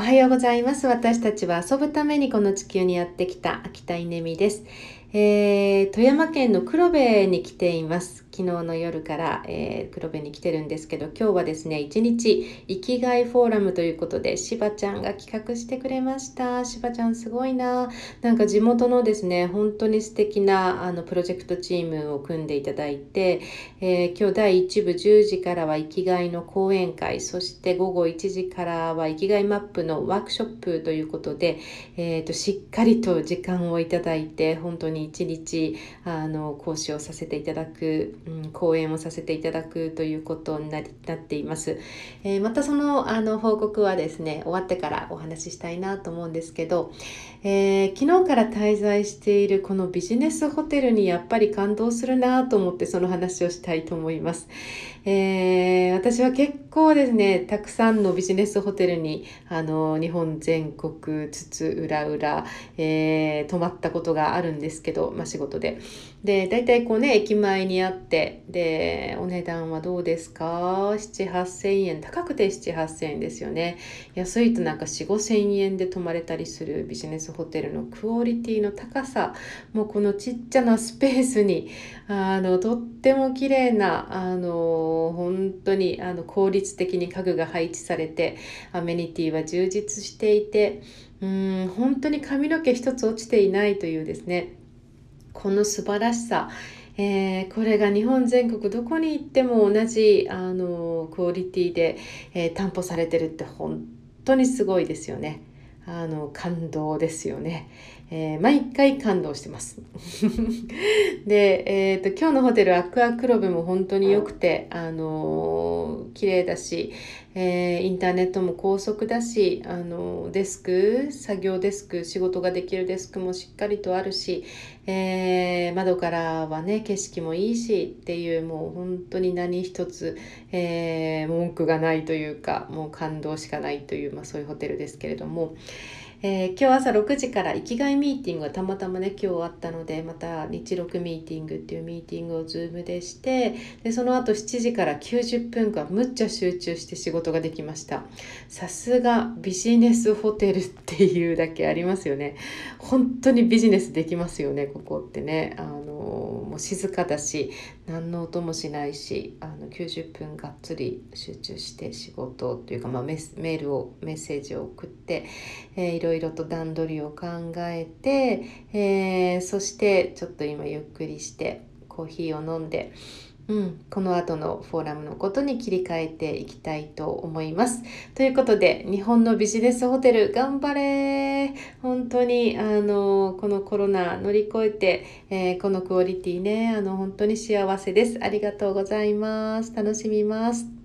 おはようございます。私たちは遊ぶためにこの地球にやってきた秋田稲美です。えー、富山県の黒部に来ています。昨日の夜から、えー、黒部に来てるんですけど、今日はですね、一日生きがいフォーラムということで、しばちゃんが企画してくれました。しばちゃんすごいな。なんか地元のですね、本当に素敵なあのプロジェクトチームを組んでいただいて、えー、今日第1部10時からは生きがいの講演会、そして午後1時からは生きがいマップのワークショップということで、えーと、しっかりと時間をいただいて、本当に一日あの講師をさせていただくうん、講演をさせていただくということになりなっています。えー、またそのあの報告はですね終わってからお話ししたいなと思うんですけど、えー、昨日から滞在しているこのビジネスホテルにやっぱり感動するなと思ってその話をしたいと思います。えー、私は結構ですねたくさんのビジネスホテルにあの日本全国津々浦々、えー、泊まったことがあるんですけど、けどまあ、仕事で。で大体こうね駅前にあってでお値段はどうですか？7,8,000円。高くて7,8,000円ですよね。安いとなんか4,5,000円で泊まれたりするビジネスホテルのクオリティの高さ。もうこのちっちゃなスペースにあのとっても綺麗なあの本当にあの効率的に家具が配置されてアメニティは充実していてうん本当に髪の毛一つ落ちていないというですね。この素晴らしさえー、これが日本全国どこに行っても同じあのクオリティで、えー、担保されてるって本当にすごいですよね。あの感動ですよね。えー、毎回感動してます。で、えーと、今日のホテルアクアクロブも本当に良くて、あのー、綺麗だし、えー、インターネットも高速だし、あのー、デスク作業デスク仕事ができるデスクもしっかりとあるし、窓からはね景色もいいしっていうもう本当に何一つ、えー、文句がないというかもう感動しかないという、まあ、そういうホテルですけれども。えー、今日朝6時から生きがいミーティングがたまたまね今日あったのでまた日録ミーティングっていうミーティングを Zoom でしてでその後7時から90分間むっちゃ集中して仕事ができました。さすがビジネスホテルっていうだけありますよね。本当にビジネスできますよねここってね。あのもう静かだし何の音もしないしあの90分がっつり集中して仕事というか、まあ、メールをメッセージを送って、えー、いろいろと段取りを考えて、えー、そしてちょっと今ゆっくりしてコーヒーを飲んで。うん、この後のフォーラムのことに切り替えていきたいと思います。ということで、日本のビジネスホテル頑張れ本当に、あの、このコロナ乗り越えて、えー、このクオリティね、あの、本当に幸せです。ありがとうございます。楽しみます。